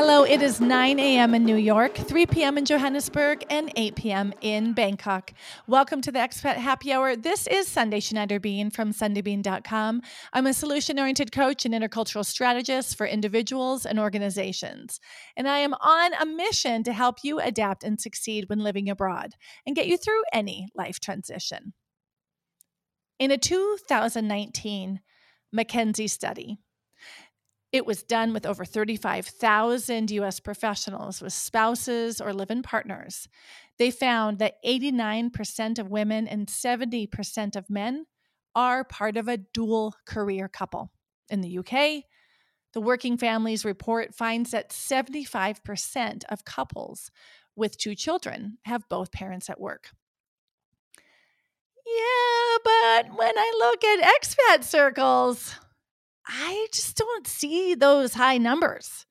Hello, it is 9 a.m. in New York, 3 p.m. in Johannesburg, and 8 p.m. in Bangkok. Welcome to the Expat Happy Hour. This is Sundae Schneider Bean from SundaeBean.com. I'm a solution oriented coach and intercultural strategist for individuals and organizations. And I am on a mission to help you adapt and succeed when living abroad and get you through any life transition. In a 2019 McKinsey study, it was done with over 35,000 US professionals with spouses or live in partners. They found that 89% of women and 70% of men are part of a dual career couple. In the UK, the Working Families Report finds that 75% of couples with two children have both parents at work. Yeah, but when I look at expat circles, I just don't see those high numbers.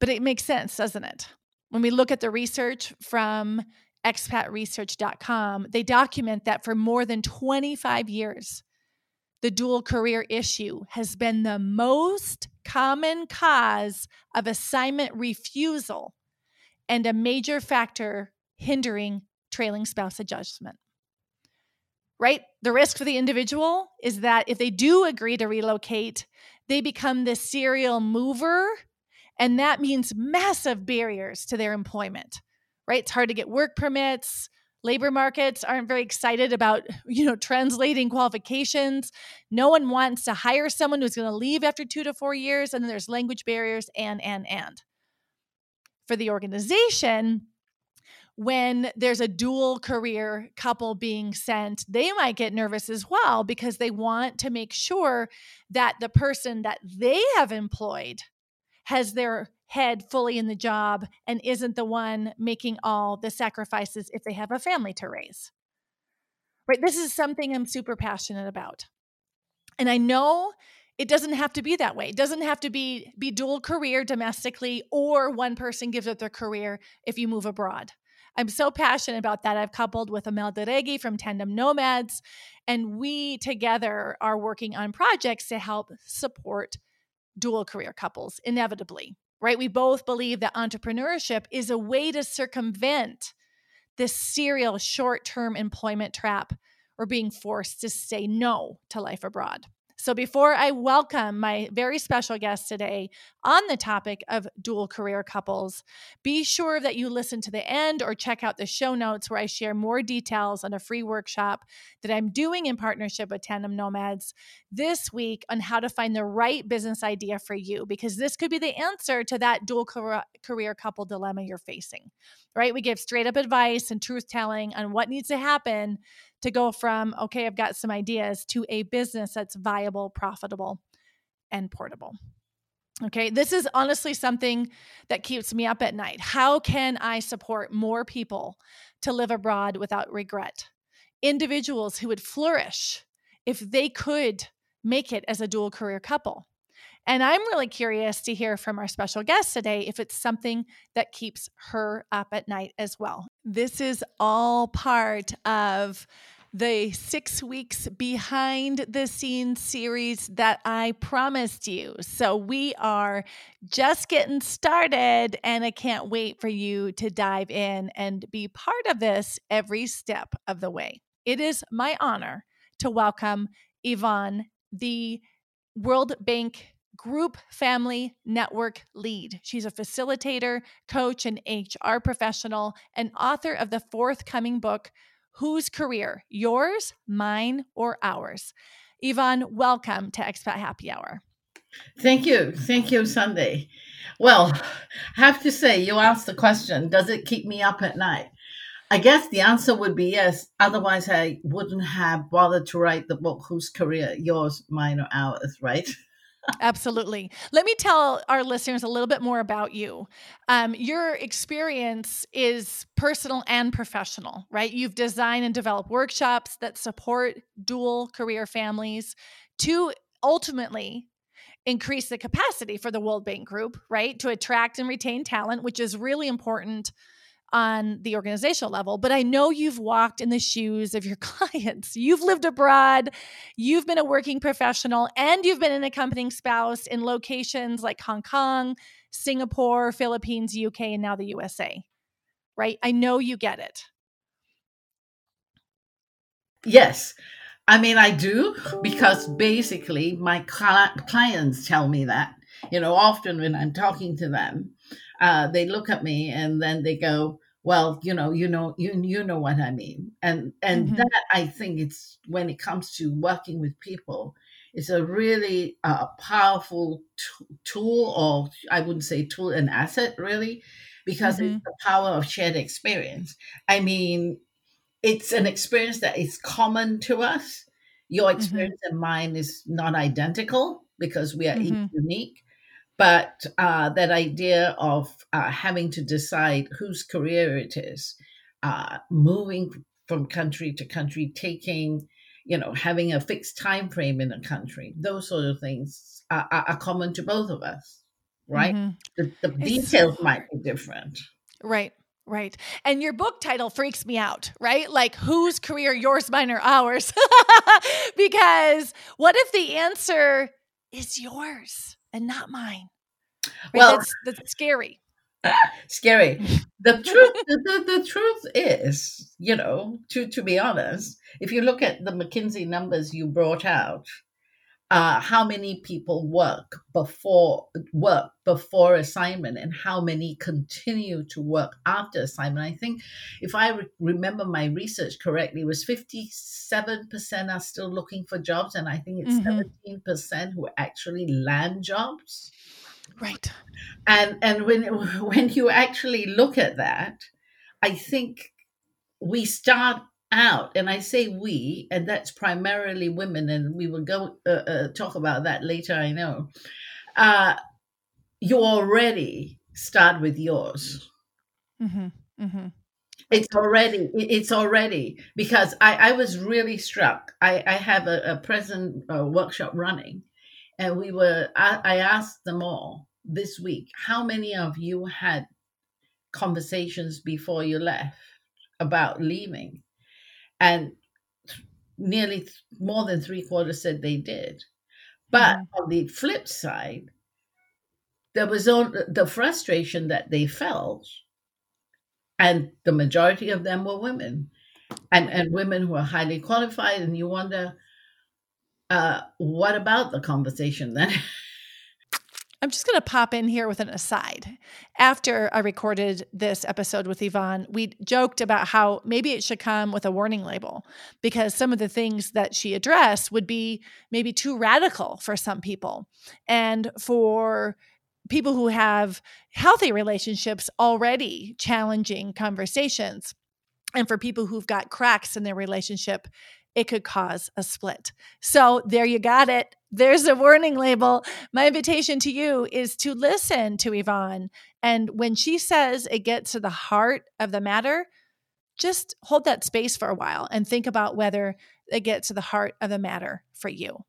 But it makes sense, doesn't it? When we look at the research from expatresearch.com, they document that for more than 25 years, the dual career issue has been the most common cause of assignment refusal and a major factor hindering trailing spouse adjustment right? The risk for the individual is that if they do agree to relocate, they become the serial mover. And that means massive barriers to their employment, right? It's hard to get work permits. Labor markets aren't very excited about, you know, translating qualifications. No one wants to hire someone who's going to leave after two to four years. And then there's language barriers and, and, and. For the organization, when there's a dual career couple being sent, they might get nervous as well because they want to make sure that the person that they have employed has their head fully in the job and isn't the one making all the sacrifices if they have a family to raise. Right? This is something I'm super passionate about. And I know it doesn't have to be that way. It doesn't have to be be dual career domestically or one person gives up their career if you move abroad. I'm so passionate about that. I've coupled with Amel Derragui from Tandem Nomads, and we together are working on projects to help support dual career couples inevitably, right? We both believe that entrepreneurship is a way to circumvent this serial short term employment trap or being forced to say no to life abroad. So, before I welcome my very special guest today on the topic of dual career couples, be sure that you listen to the end or check out the show notes where I share more details on a free workshop that I'm doing in partnership with Tandem Nomads this week on how to find the right business idea for you, because this could be the answer to that dual career couple dilemma you're facing, right? We give straight up advice and truth telling on what needs to happen to go from, okay, I've got some ideas to a business that's viable, profitable, and portable. Okay, this is honestly something that keeps me up at night. How can I support more people to live abroad without regret? Individuals who would flourish if they could make it as a dual career couple. And I'm really curious to hear from our special guest today if it's something that keeps her up at night as well. This is all part of the six weeks behind the scenes series that I promised you. So we are just getting started, and I can't wait for you to dive in and be part of this every step of the way. It is my honor to welcome Yvonne, the World Bank Group Family Network lead. She's a facilitator, coach, and HR professional, and author of the forthcoming book, Whose career? Yours, mine, or ours? Yvonne, welcome to Expat Happy Hour. Thank you. Thank you, Sundae. Well, I have to say, you asked the question Does it keep me up at night? I guess the answer would be yes. Otherwise, I wouldn't have bothered to write the book, Whose Career? Yours, Mine, or Ours, right? Absolutely. Let me tell our listeners a little bit more about you. Um, your experience is personal and professional, right? You've designed and developed workshops that support dual career families to ultimately increase the capacity for the World Bank Group, right? To attract and retain talent, which is really important on the organizational level, but I know you've walked in the shoes of your clients. You've lived abroad, you've been a working professional, and you've been an accompanying spouse in locations like Hong Kong, Singapore, Philippines, UK, and now the USA. Right? I know you get it. Yes. I mean, I do because basically my clients tell me that. You know, often when I'm talking to them, uh, they look at me and then they go, "Well, you know, you know, you you know what I mean." And and mm-hmm. that I think it's when it comes to working with people, it's a really uh, powerful t- tool, or I wouldn't say tool, an asset, really, because mm-hmm. it's the power of shared experience. I mean, it's an experience that is common to us. Your mm-hmm. experience mm-hmm. and mine is not identical because we are mm-hmm. unique. But uh, that idea of uh, having to decide whose career it is, uh, moving from country to country, taking, you know, having a fixed time frame in a country, those sort of things are, are common to both of us, right? Mm-hmm. The, the details might be different. Right. Right. And your book title freaks me out, right? Like, whose career, yours, mine, or ours? because what if the answer is yours and not mine? Right? Well, that's, that's scary. scary. The truth, the, the, the, truth is, you know, to, to be honest, if you look at the McKinsey numbers you brought out, uh, how many people work before work before assignment and how many continue to work after assignment. I think if I re- remember my research correctly, it was 57% are still looking for jobs, and I think it's mm-hmm. 17% who actually land jobs. Right. And and when when you actually look at that, I think we start out, and I say we, and that's primarily women, and we will go uh, uh, talk about that later. I know. Uh, you already start with yours. Mm-hmm. Mm-hmm. It's already, it's already because I, I was really struck. I, I have a, a present uh, workshop running, and we were. I, I asked them all this week, how many of you had conversations before you left about leaving? And nearly more than three quarters said they did. But mm-hmm. on the flip side, there was the frustration that they felt, and the majority of them were women, and and women who are highly qualified. And you wonder, uh, what about the conversation then? I'm just going to pop in here with an aside. After I recorded this episode with Yvonne, we joked about how maybe it should come with a warning label because some of the things that she addressed would be maybe too radical for some people. And for people who have healthy relationships, already challenging conversations. And for people who've got cracks in their relationship, it could cause a split. So there you got it. There's a warning label. My invitation to you is to listen to Yvonne. And when she says it gets to the heart of the matter, just hold that space for a while and think about whether it gets to the heart of the matter for you.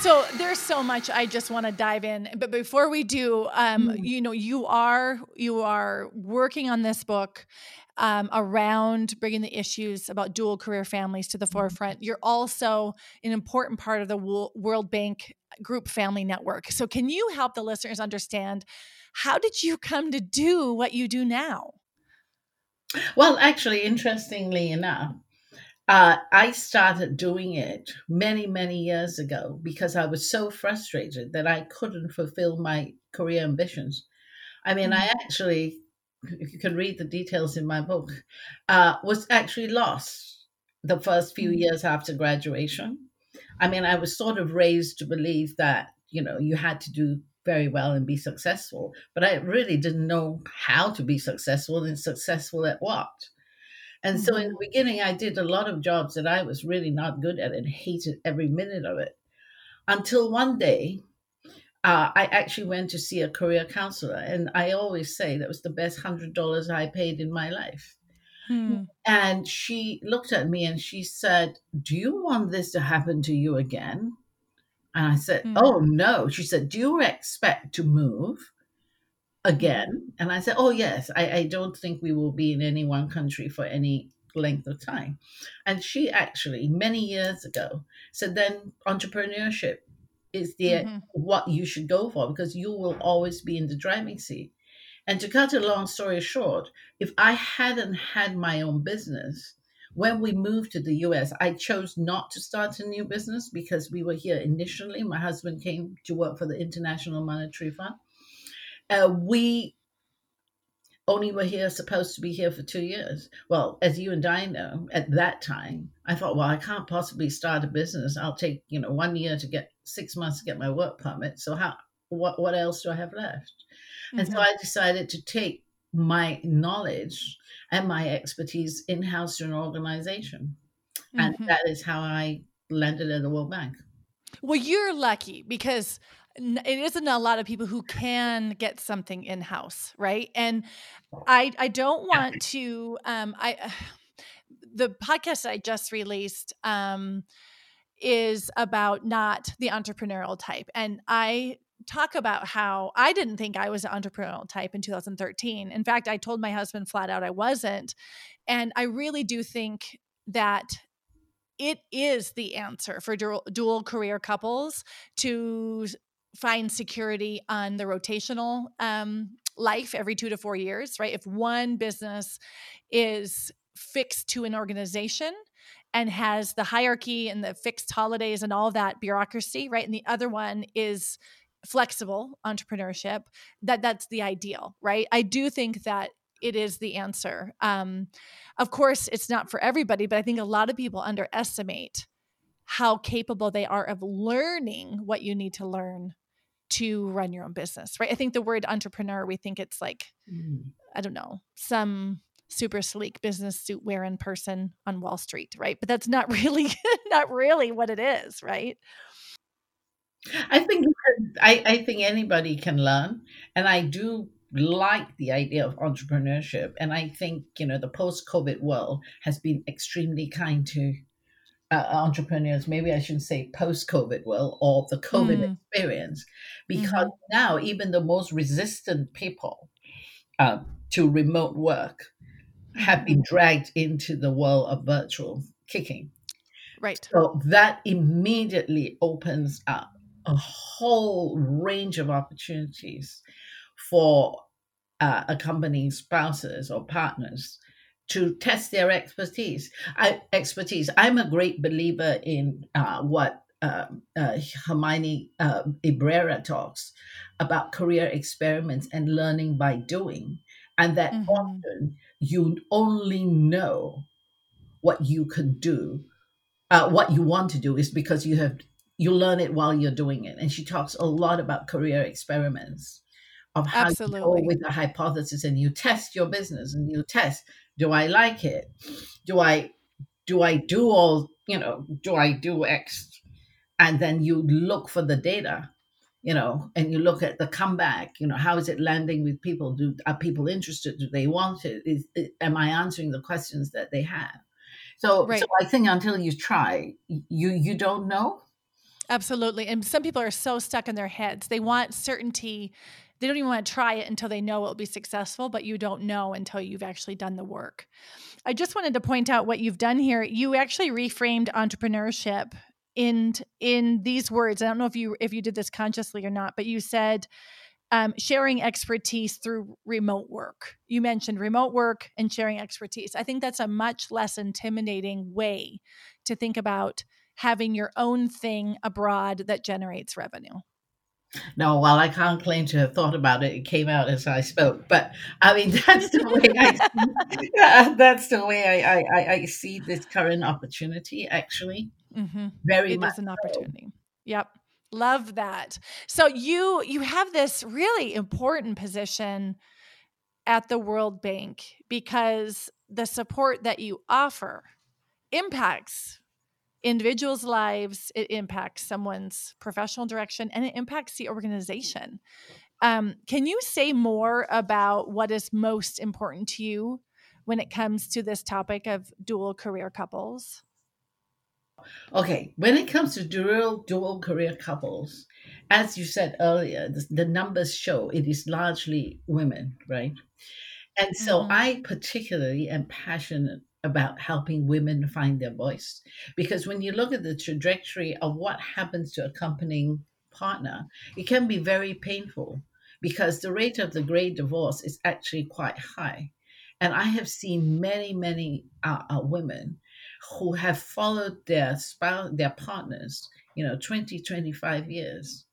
So there's so much I just want to dive in, but before we do, um, mm. you know, you are you are working on this book, um, around bringing the issues about dual career families to the mm-hmm. forefront. You're also an important part of the World Bank Group Family Network. So, can you help the listeners understand how did you come to do what you do now? Well, actually, interestingly enough, uh, I started doing it many, many years ago because I was so frustrated that I couldn't fulfill my career ambitions. I mean. I actually if you can read the details in my book, uh, was actually lost the first few mm. years after graduation. I mean, I was sort of raised to believe that, you know, you had to do very well and be successful, but I really didn't know how to be successful and successful at what. And so in mm-hmm. the beginning, I did a lot of jobs that I was really not good at and hated every minute of it. Until one day, uh, I actually went to see a career counselor, and I always say that was the best hundred dollars I paid in my life. Hmm. And she looked at me and she said, "Do you want this to happen to you again?" And I said, hmm. "Oh no." She said, "Do you expect to move again. And I said, Oh, yes, I, I don't think we will be in any one country for any length of time. And she actually, many years ago, said, Then entrepreneurship is the mm-hmm. what you should go for because you will always be in the driving seat. And to cut a long story short, if I hadn't had my own business, when we moved to the US, I chose not to start a new business because we were here initially. My husband came to work for the International Monetary Fund. Uh, we only were here supposed to be here for two years. Well, as you and I know, at that time, I thought, well, I can't possibly start a business. I'll take, you know, one year to get six months to get my work permit. So how what what else do I have left? Mm-hmm. And so mm-hmm. I decided to take my knowledge and my expertise in house to an organization. Mm-hmm. And that is how I landed at the World Bank. Well, you're lucky because it isn't a lot of people who can get something in house, right? And I I don't want to um I the podcast I just released um is about not the entrepreneurial type and I talk about how I didn't think I was an entrepreneurial type in 2013. In fact, I told my husband flat out I wasn't. And I really do think that it is the answer for dual, dual career couples to find security on the rotational um, life every two to four years, right? If one business is fixed to an organization and has the hierarchy and the fixed holidays and all that bureaucracy, right? And the other one is flexible entrepreneurship that that's the ideal right i do think that it is the answer um, of course it's not for everybody but i think a lot of people underestimate how capable they are of learning what you need to learn to run your own business right i think the word entrepreneur we think it's like mm. i don't know some super sleek business suit wearing person on wall street right but that's not really not really what it is right I think I, I think anybody can learn, and I do like the idea of entrepreneurship. And I think you know the post-COVID world has been extremely kind to uh, entrepreneurs. Maybe I shouldn't say post-COVID world or the COVID mm. experience, because mm-hmm. now even the most resistant people uh, to remote work have been mm-hmm. dragged into the world of virtual kicking. Right. So that immediately opens up a whole range of opportunities for uh, accompanying spouses or partners to test their expertise. I, expertise. I'm a great believer in uh, what uh, uh, Herminia uh, Ibarra talks about career experiments and learning by doing, and that mm-hmm. often you only know what you can do, uh, what you want to do, is because you have you learn it while you're doing it. And she talks a lot about career experiments of how Absolutely. you go with a hypothesis and you test your business and you test, do I like it? Do I do I do all, you know, do I do X? And then you look for the data, you know, and you look at the comeback, you know, how is it landing with people? Do are people interested? Do they want it? Is, am I answering the questions that they have? So, right. so I think until you try, you you don't know Absolutely. And some people are so stuck in their heads. They want certainty. They don't even want to try it until they know it will be successful, but you don't know until you've actually done the work. I just wanted to point out what you've done here. You actually reframed entrepreneurship in in these words. I don't know if you if you did this consciously or not, but you said um, sharing expertise through remote work. You mentioned remote work and sharing expertise. I think that's a much less intimidating way to think about having your own thing abroad that generates revenue? No, while I can't claim to have thought about it. It came out as I spoke, but I mean that's the way I that's the way I, I, I see this current opportunity. Actually, mm-hmm. very it much is an opportunity. So. Yep, love that. So you you have this really important position at the World Bank because the support that you offer impacts individuals' lives, it impacts someone's professional direction, and it impacts the organization. Um, can you say more about what is most important to you when it comes to this topic of dual career couples? okay, when it comes to dual dual career couples, as you said earlier, the, the numbers show it is largely women, right? And so Mhm. I particularly am passionate about helping women find their voice because when you look at the trajectory of what happens to accompanying partner, it can be very painful because the rate of the great divorce is actually quite high. And I have seen many, many uh, uh, women who have followed their spouse, their partners, you know, 20, 25 years.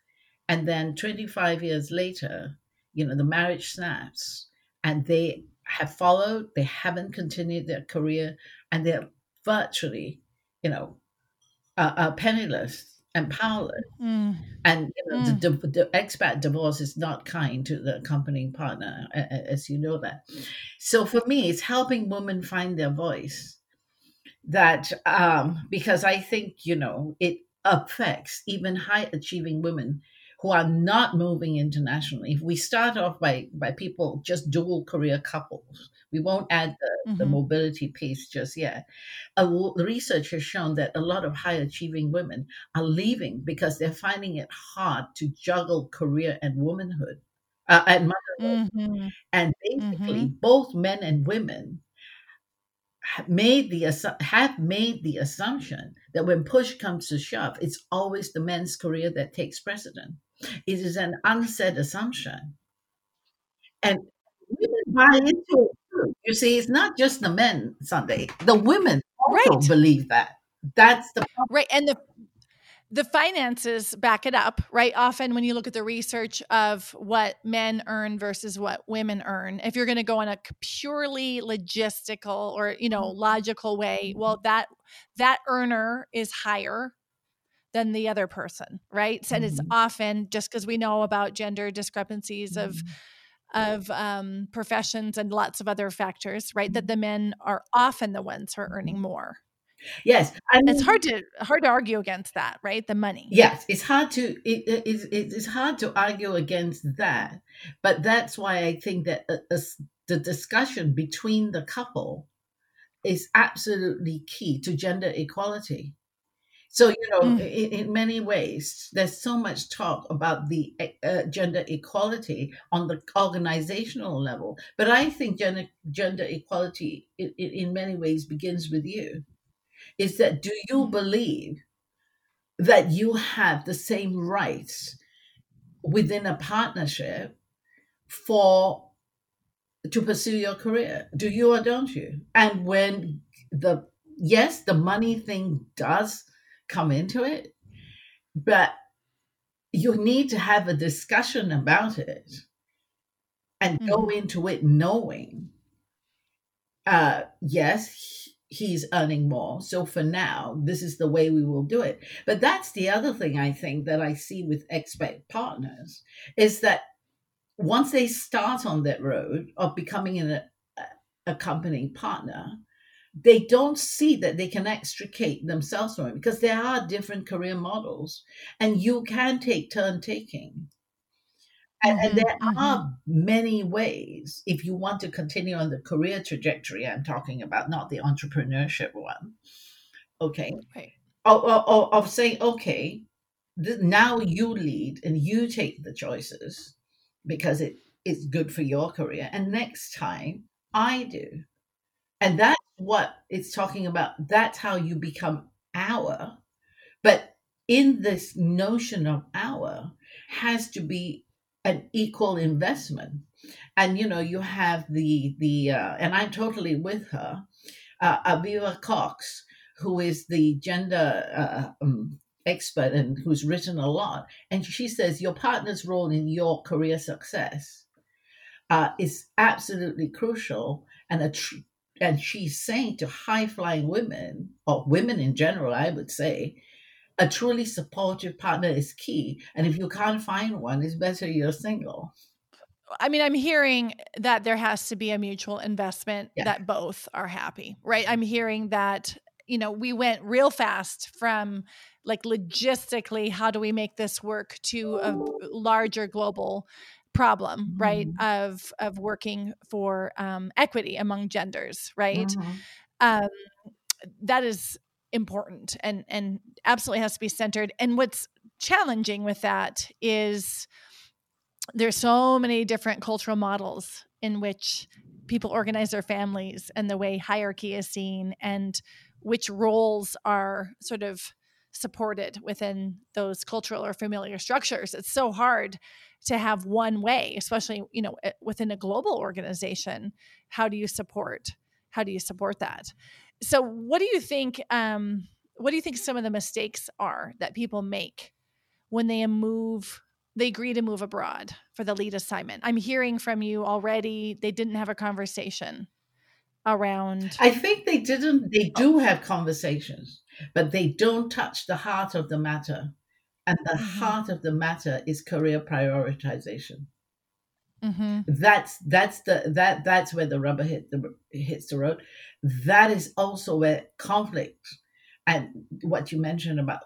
And then 25 years later, you know, the marriage snaps and they have followed, they haven't continued their career, and they're virtually, you know, uh, uh, penniless and powerless. Mm. And you know, the, the, the expat divorce is not kind to the accompanying partner, as you know that. So for me, it's helping women find their voice. That um, because I think you know it affects even high achieving women who are not moving internationally. If we start off by by people just dual career couples, we won't add the, the Mhm. mobility piece just yet. A l- research has shown that a lot of high achieving women are leaving because they're finding it hard to juggle career and womanhood uh, and motherhood. Mhm. And basically, both men and women have made the have made the assumption that when push comes to shove, it's always the men's career that takes precedent. It is an unsaid assumption, and women buy into it too. You see, it's not just the men Sundae; the women also Right. believe that. That's the Right. And the the finances back it up, right? Often when you look at the research of what men earn versus what women earn, if you're going to go on a purely logistical or, you know, mm-hmm. logical way, well that that earner is higher than the other person, right? So, and it's Mhm. often just because we know about gender discrepancies of Mhm. of um, professions and lots of other factors, right? That the men are often the ones who are earning more. yes. I It's hard to hard to argue against that, right? The money. Yes, it's hard to it, it, it's- it's hard to argue against that, but that's why I think that uh, uh, the discussion between the couple is absolutely key to gender equality. So you know, Mm. in, in many ways, there's so much talk about the uh, gender equality on the organizational level, but I think gender gender equality in, in many ways begins with you. Is that do you Mhm. believe that you have the same rights within a partnership for to pursue your career do you or don't you and when the yes the money thing does come into it but you need to have a discussion about it and go into it knowing uh yes he's earning more so for now this is the way we will do it. But that's the other thing i think that i see with expat partners is that once they start on that road of becoming an a, accompanying partner they don't see that they can extricate themselves from it because there are different career models and you can take turn taking. And, and Mhm, there are many ways if you want to continue on the career trajectory i'm talking about not the entrepreneurship one okay Right. of, of, of saying okay th- now you lead and you take the choices because it is good for your career and next time i do. And that's what it's talking about. That's how you become our. But in this notion of our has to be an equal investment. And you know you have the the uh, and i'm totally with her uh, Avivah Cox who is the gender uh, um, expert and who's written a lot. And she says your partner's role in your career success uh, is absolutely crucial and a tr- and she's saying to high flying women or women in general i would say a truly supportive partner is key and if you can't find one it's better you're single I mean, I'm hearing that there has to be a mutual investment Yeah. that both are happy, right? I'm hearing that, you know, we went real fast from like logistically, how do we make this work to a larger global problem, right? Of of working for um, equity among genders, right? Mhm. Um, that is important and and absolutely has to be centered and what's challenging with that is there's so many different cultural models in which people organize their families and the way hierarchy is seen and which roles are sort of supported within those cultural or familiar structures. It's so hard to have one way especially you know within a global organization. How do you support how do you support that? So what do you think um what do you think some of the mistakes are that people make when they move they agree to move abroad for the lead assignment? I'm hearing from you already they didn't have a conversation around i think they didn't they do have conversations but they don't touch the heart of the matter and the mm-hmm. heart of the matter is career prioritization mm-hmm. that's that's the that that's where the rubber hit the hits the road that is also where conflict and what you mentioned about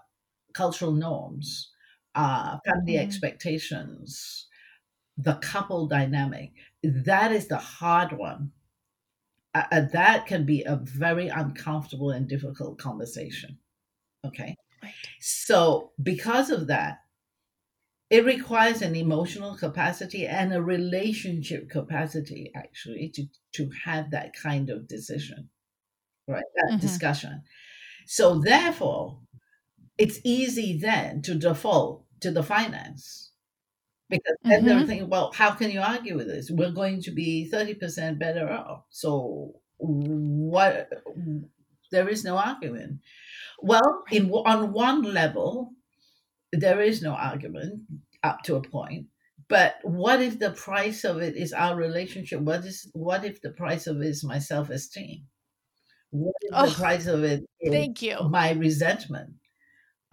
cultural norms uh, family mm-hmm. expectations the couple dynamic that is the hard one uh, that can be a very uncomfortable and difficult conversation. Okay. Right. So, because of that, it requires an emotional capacity and a relationship capacity actually to, to have that kind of decision, right? That mm-hmm. discussion. So, therefore, it's easy then to default to the finance because then mm-hmm. they're thinking, well, how can you argue with this? We're going to be 30% better off. So what there is no argument. Well, in on one level, there is no argument up to a point. But what if the price of it is our relationship? What is what if the price of it is my self esteem? What if oh, the price of it is thank you. my resentment?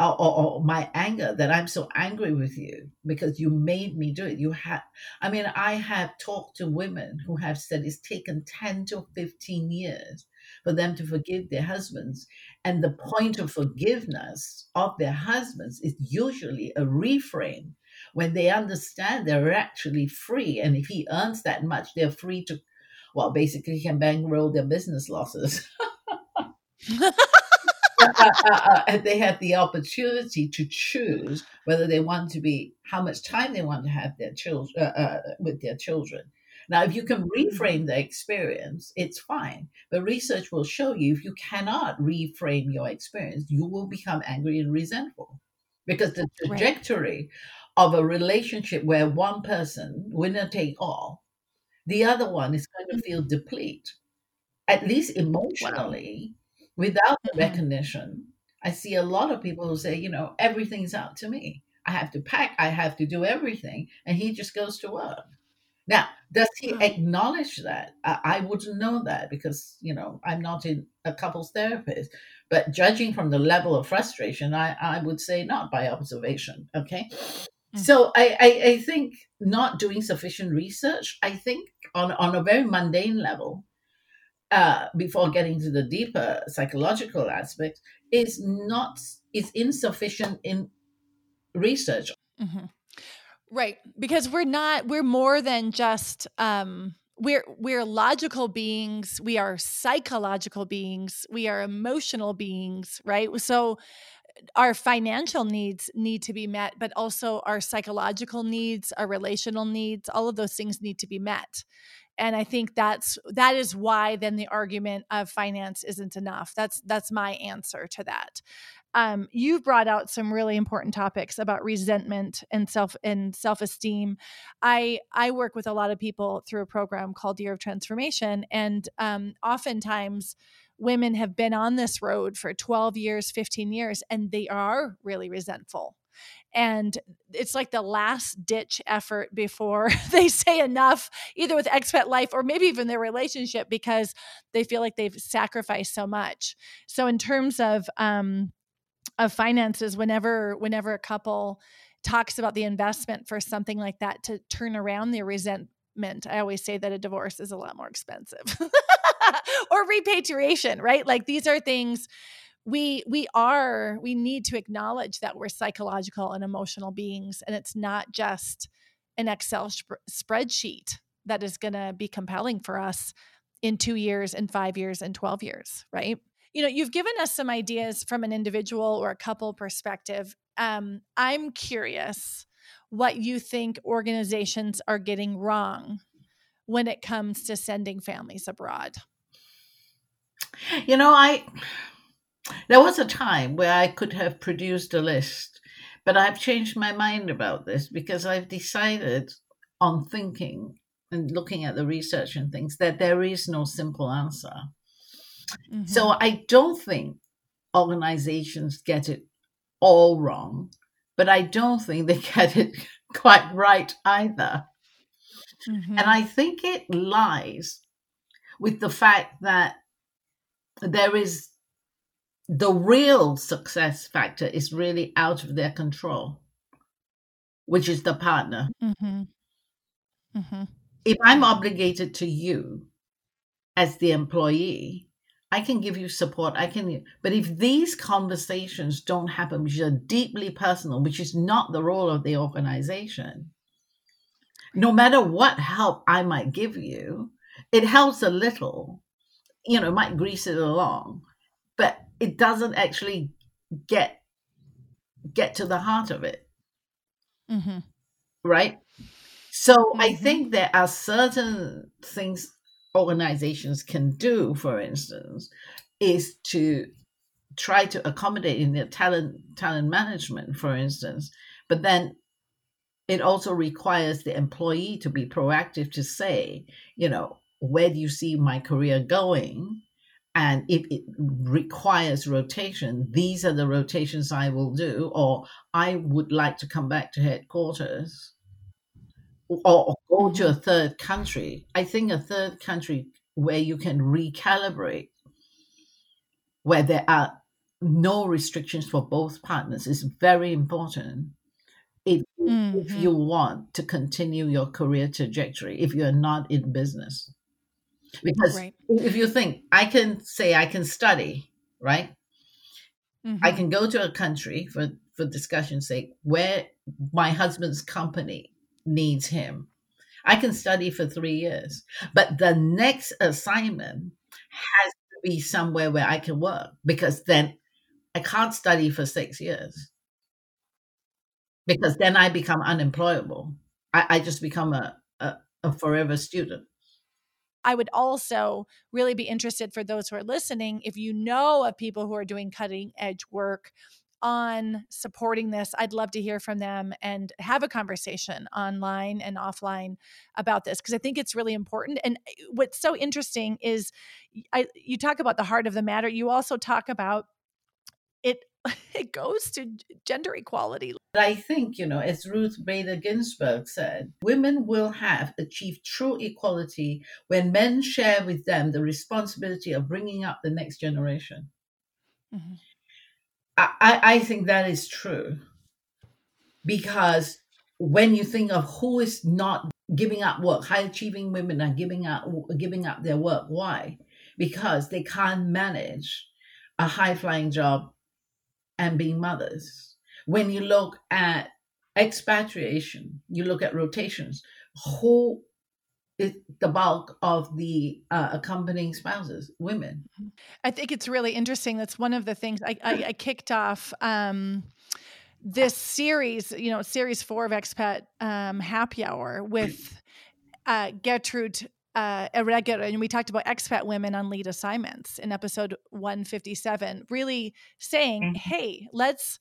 Or, or, or, my anger that I'm so angry with you because you made me do it. You have, I mean, I have talked to women who have said it's taken 10 to 15 years for them to forgive their husbands. And the point of forgiveness of their husbands is usually a reframe when they understand they're actually free. And if he earns that much, they're free to, well, basically, can bankroll their business losses. uh, they have the opportunity to choose whether they want to be how much time they want to have their children uh, uh, with their children. Now, if you can mm-hmm. reframe the experience, it's fine. But research will show you if you cannot reframe your experience, you will become angry and resentful because the trajectory right. of a relationship where one person winner take all, the other one is going to mm-hmm. feel deplete, at least emotionally. Wow without the mm-hmm. recognition. I see a lot of people who say, you know, everything's out to me. I have to pack, I have to do everything. And he just goes to work. Now, does he acknowledge that? I, I wouldn't know that because, you know, I'm not in a couples therapist. But judging from the level of frustration, I, I would say not by observation. Okay. Mm-hmm. So I, I, I think not doing sufficient research, I think on, on a very mundane level, uh, before getting to the deeper psychological aspect, is not is insufficient in research. Mm-hmm. Right, because we're not we're more than just um, we're we're logical beings. We are psychological beings. We are emotional beings. Right, so our financial needs need to be met, but also our psychological needs, our relational needs, all of those things need to be met and i think that's that is why then the argument of finance isn't enough. That's that's my answer to that. Um, you've brought out some really important topics about resentment and self and self-esteem. I i work with a lot of people through a program called year of transformation and um, oftentimes women have been on this road for 12 years 15 years and they are really resentful and it's like the last ditch effort before they say enough either with expat life or maybe even their relationship because they feel like they've sacrificed so much. So in terms of um of finances whenever whenever a couple talks about the investment for something like that to turn around their resentment i always say that a divorce is a lot more expensive or repatriation right? Like these are things we we are we need to acknowledge that we're psychological and emotional beings and it's not just an excel sp- spreadsheet that is going to be compelling for us in 2 years and 5 years and 12 years right you know, you've given us some ideas from an individual or a couple perspective. Um, I'm curious what you think organizations are getting wrong when it comes to sending families abroad. You know, I there was a time where I could have produced a list, but I've changed my mind about this because I've decided on thinking and looking at the research and things that there is no simple answer. Mm-hmm. So I don't think organizations get it all wrong, but I don't think they get it quite right either. Mm-hmm. And I think it lies with the fact that there is the real success factor is really out of their control, which is the partner. Mm-hmm. Mm-hmm. If I'm obligated to you as the employee, I can give you support. I can, but if these conversations don't happen, which are deeply personal, which is not the role of the organization, no matter what help I might give you, it helps a little, you know, might grease it along, but it doesn't actually get get to the heart of it. Mm-hmm. Right? So mm-hmm. I think there are certain things organizations can do, for instance, is to try to accommodate in their talent talent management, for instance, but then it also requires the employee to be proactive to say, you know, where do you see my career going? And if it requires rotation, these are the rotations I will do, or I would like to come back to headquarters or go to a third country. I think a third country where you can recalibrate, where there are no restrictions for both partners is very important if, mm-hmm. if you want to continue your career trajectory, if you're not in business. Because right. if you think, I can say I can study, right? Mm-hmm. I can go to a country for, for discussion's sake where my husband's company needs him. I can study for three years, but the next assignment has to be somewhere where I can work because then I can't study for six years because then I become unemployable. I, I just become a, a, a forever student. I would also really be interested for those who are listening if you know of people who are doing cutting edge work on supporting this. I'd love to hear from them and have a conversation online and offline about this because I think it's really important. And eh, what's so interesting is I, you talk about the heart of the matter. You also talk about it it goes to gender equality. I think, you know, as Ruth Bader Ginsburg said, women will have achieved true equality when men share with them the responsibility of bringing up the next generation. Mm-hmm. I, I think that is true because when you think of who is not giving up work, high achieving women are giving up giving up their work. Why? Because they can't manage a high flying job and being mothers. When you look at expatriation, you look at rotations, who is the bulk of the uh, accompanying spouses, women. I think it's really interesting. That's one of the things I, I, I kicked off um, this series, you know, series four of Expat um, Happy Hour with uh, Gertrude uh, Irregular, and we talked about expat women on lead assignments in episode 157, really saying, mm-hmm. hey, let's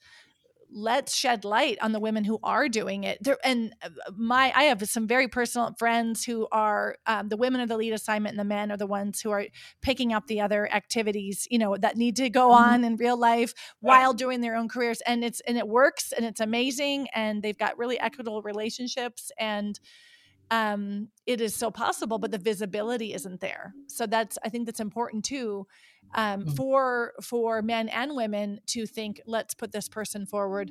let's shed light on the women who are doing it there and uh, my i have some very personal friends who are um, the women are the lead assignment and the men are the ones who are picking up the other activities you know that need to go mm-hmm. on in real life while doing their own careers and it's and it works and it's amazing and they've got really equitable relationships and um, it is so possible, but the visibility isn't there. So that's I think that's important too um, mm-hmm. for for men and women to think, let's put this person forward.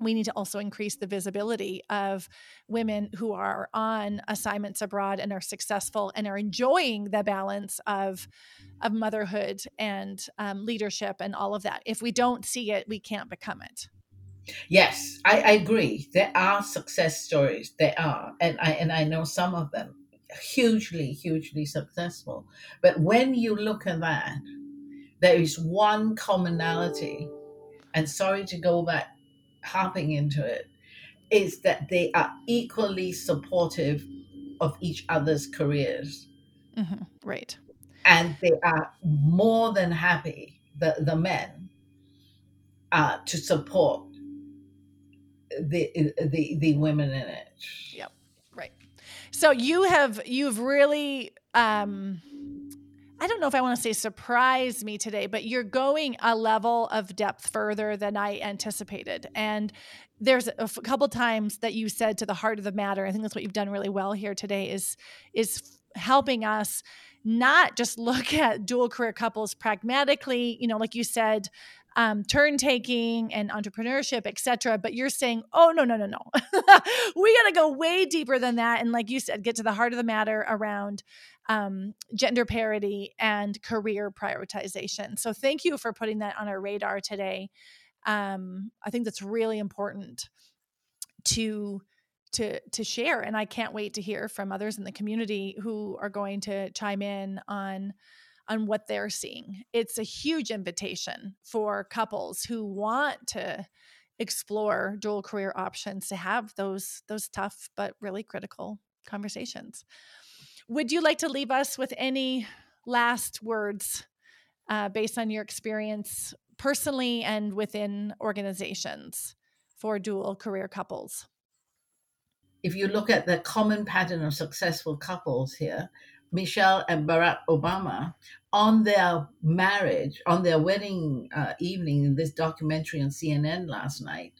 We need to also increase the visibility of women who are on assignments abroad and are successful and are enjoying the balance of of motherhood and um, leadership and all of that. If we don't see it, we can't become it. Yes, I, I agree. There are success stories. There are, and I and I know some of them hugely, hugely successful. But when you look at that, there is one commonality, and sorry to go back harping into it, is that they are equally supportive of each other's careers. Mm-hmm. Right. And they are more than happy, the, the men, uh, to support the, the the women in it. Yep. Right. So you have you've really um I don't know if I want to say surprise me today, but you're going a level of depth further than I anticipated. And there's a f- couple times that you said to the heart of the matter. I think that's what you've done really well here today is is helping us not just look at dual career couples pragmatically, you know, like you said, um, turn taking and entrepreneurship, etc. But you're saying, oh no, no, no, no, we got to go way deeper than that, and like you said, get to the heart of the matter around um, gender parity and career prioritization. So thank you for putting that on our radar today. Um, I think that's really important to to to share and i can't wait to hear from others in the community who are going to chime in on on what they're seeing. It's a huge invitation for couples who want to explore dual career options to have those those tough but really critical conversations. Would you like to leave us with any last words uh, based on your experience personally and within organizations for dual career couples? If you look at the common pattern of successful couples here, Michelle and Barack Obama on their marriage, on their wedding uh, evening in this documentary on CNN last night.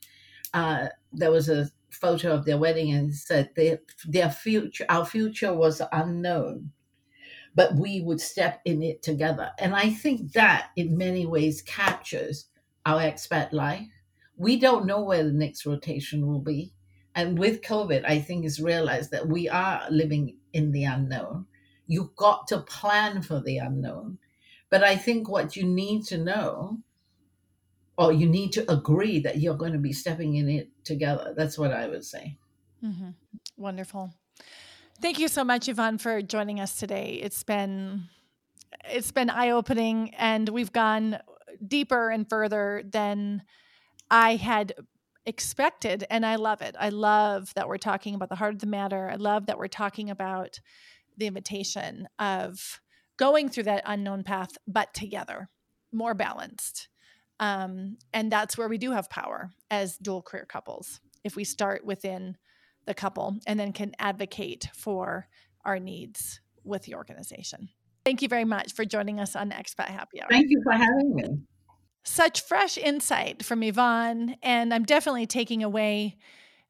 Uh, there was a photo of their wedding and said their, their future, our future was unknown, but we would step in it together. And I think that in many ways captures our expat life. We don't know where the next rotation will be. And with COVID, I think it's realized that we are living in the unknown You've got to plan for the unknown. But I think what you need to know, or you need to agree that you're going to be stepping in it together. That's what I would say. Mm-hmm. Wonderful. Thank you so much, Yvonne, for joining us today. It's been it's been eye opening, and we've gone deeper and further than I had expected, and I love it. I love that we're talking about the heart of the matter. I love that we're talking about the invitation of going through that unknown path, but together, more balanced. Um, and that's where we do have power as dual career couples. If we start within the couple and then can advocate for our needs with the organization. Thank you very much for joining us on Expat Happy Hour. Thank you for having me. Such fresh insight from Yvonne, and I'm definitely taking away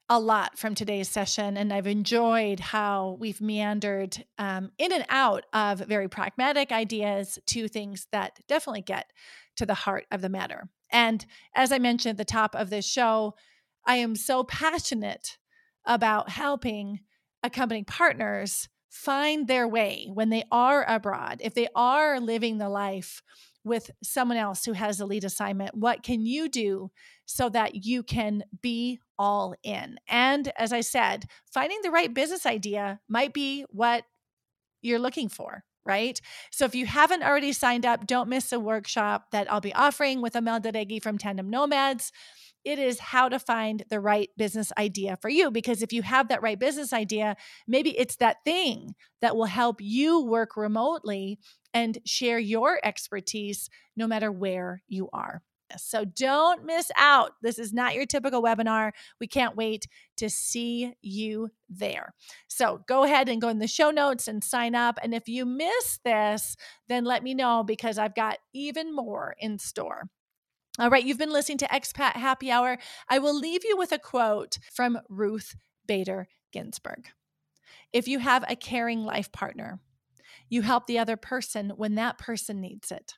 a lot from today's session, and I've enjoyed how we've meandered um, in and out of very pragmatic ideas to things that definitely get to the heart of the matter. And as I mentioned at the top of this show, I am so passionate about helping accompanying partners find their way when they are abroad, if they are living the life with someone else who has a lead assignment? What can you do so that you can be all in? And as I said, finding the right business idea might be what you're looking for. Right. So if you haven't already signed up, don't miss a workshop that I'll be offering with Amel Derragui from Tandem Nomads it is how to find the right business idea for you. Because if you have that right business idea, maybe it's that thing that will help you work remotely and share your expertise no matter where you are. So don't miss out. This is not your typical webinar. We can't wait to see you there. So go ahead and go in the show notes and sign up. And if you miss this, then let me know because I've got even more in store. All right, you've been listening to Expat Happy Hour. I will leave you with a quote from Ruth Bader Ginsburg. If you have a caring life partner, you help the other person when that person needs it.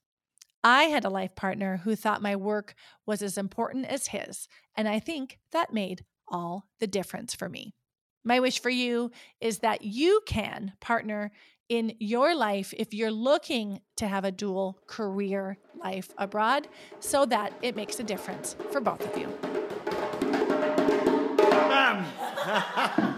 I had a life partner who thought my work was as important as his, and I think that made all the difference for me. My wish for you is that you can partner in your life if you're looking to have a dual career life abroad so that it makes a difference for both of you.